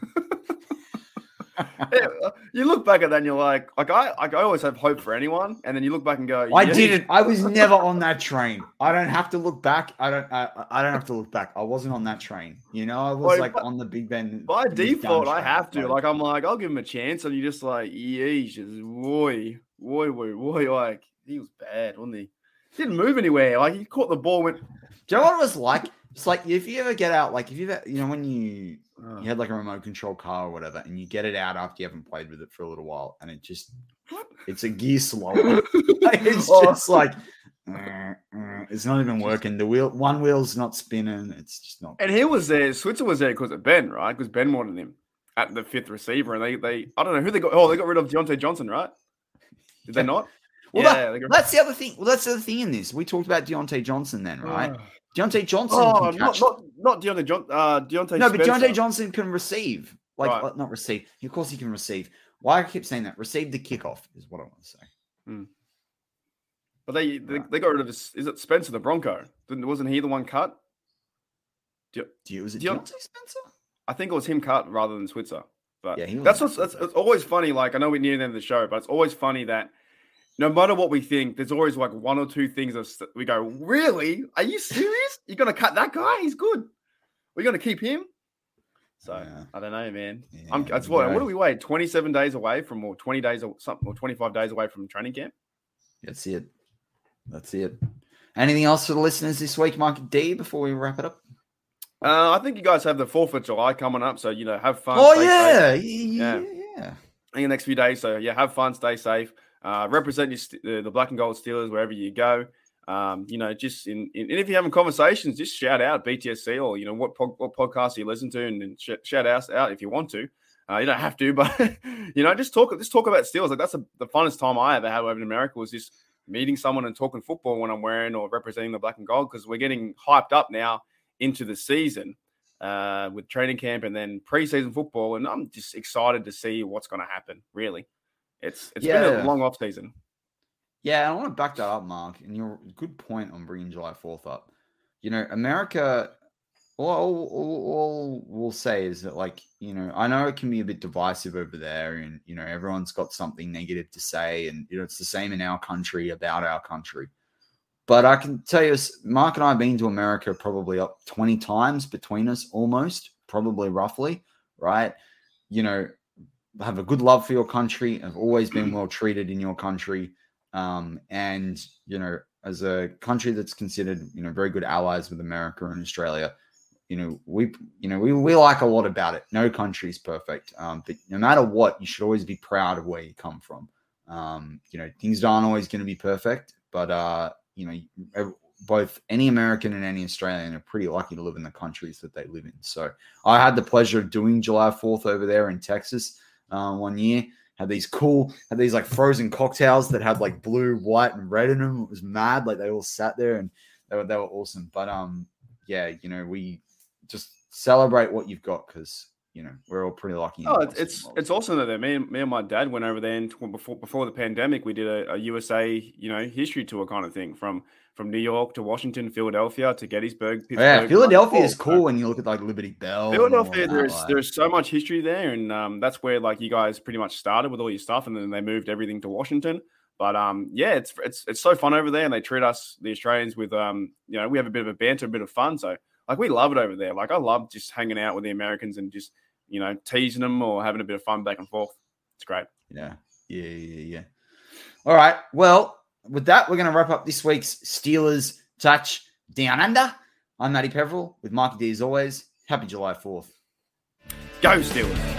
Yeah, uh, you look back at that and you're like, like I, like I always have hope for anyone, and then you look back and go, I didn't. I was never on that train. I don't have to look back. I don't. I, I don't have to look back. I wasn't on that train. You know, I was Well, like but- on the Big Ben. By default, I have to. Like I'm like, I'll give him a chance, and you're just like, yeesh, just boy, boy, boy, boy, like he was bad, wasn't he? Didn't move anywhere. Like he caught the ball, went. Do you know what it was like? It's like if you ever get out, like if you ever, you know, when you "Oh, you had like a remote control car or whatever, and you get it out after you haven't played with it for a little while, and it just it's a gear slower. Like, it's Oh. just like it's not even working. The wheel, one wheel's not spinning. It's just not. And he was there. Switzer was there because of Ben, right? Because Ben wanted him at the fifth receiver, and they, they, I don't know who they got. Oh, they got rid of Diontae Johnson, right? Did they not? Well, yeah, that- that's the other thing. Well, that's the other thing in this. We talked about Diontae Johnson then, right? Diontae Johnson. Oh, not, not not Diontae John, uh, Diontae. no, but Diontae Johnson can receive. Like, Right. uh, not receive. Of course, he can receive. Why I keep saying that? Receive the kickoff is what I want to say. But they they, Right. they got rid of this. Is it Spencer the Bronco? Didn't wasn't he the one cut? Do you, was it Deont- Diontae Spencer? I think it was him cut rather than Switzer. But Yeah, he that's what's that's it's always funny. Like I know we're near the end of the show, but it's always funny that no matter what we think, there's always like one or two things that we go, "Really? Are you serious? You're gonna cut that guy? He's good. We're gonna keep him." So Yeah. I don't know, man. I'm, that's what. What do we wait? 27 days away from, or 20 days or something, or 25 days away from training camp. That's it. That's it. Anything else for the listeners this week, Mike D, before we wrap it up? Uh, I think you guys have the Fourth of July coming up, so you know, have fun. Oh, yeah. Yeah. Yeah. yeah. in the next few days. So yeah, have fun, stay safe, uh, represent your, the, black and gold Steelers wherever you go. Um, you know, just in, in and if you're having conversations, just shout out BTSC or you know what pod, what podcast you listen to, and, and sh- shout us out if you want to. Uh, you don't have to, but you know, just talk just talk about Steelers. Like that's the the funnest time I ever had over in America was just meeting someone and talking football when I'm wearing or representing the black and gold because we're getting hyped up now into the season uh, with training camp and then preseason football, and I'm just excited to see what's going to happen. Really, it's it's been a long off season. Yeah, I want to back that up, Mark. And your good point on bringing July 4th up. You know, America, all, all, all, all we'll say is that, like, you know, I know it can be a bit divisive over there, and, you know, everyone's got something negative to say. And, you know, it's the same in our country about our country. But I can tell you, Mark and I have been to America probably up 20 times between us, almost, probably roughly, right? You know, have a good love for your country, have always been well treated in your country um, and you know as a country that's considered you know very good allies with america and australia you know we you know we, we like a lot about it. No country is perfect um, but no matter what you should always be proud of where you come from. Um, you know things aren't always going to be perfect but uh, you know both any american and any australian are pretty lucky to live in the countries that they live in. So i had the pleasure of doing july 4th over there in texas uh, one year had these cool, had these like frozen cocktails that had like blue, white, and red in them. It was mad. Like they all sat there and they were they were awesome. But um, yeah, you know, we just celebrate what you've got because you know we're all pretty lucky. Oh, it's it's, it's awesome that me and me and my dad went over there and before before the pandemic, we did a, a USA you know history tour kind of thing from from New York to Washington, Philadelphia to Gettysburg. Oh, yeah, Pittsburgh, Philadelphia is So- cool when you look at like Liberty Bell. Philadelphia, there's like- there's so much history there, and um, that's where like you guys pretty much started with all your stuff, and then they moved everything to Washington. But um, yeah, it's it's it's so fun over there, and they treat us the Australians with um, you know, we have a bit of a banter, a bit of fun. So like we love it over there. Like I love just hanging out with the Americans and just you know, teasing them or having a bit of fun back and forth. It's great. Yeah. Yeah. Yeah. Yeah. All right. Well, with that, we're going to wrap up this week's Steelers Touch Down Under. I'm Matty Peverill with Mikey D as always. Happy July 4th. Go Steelers.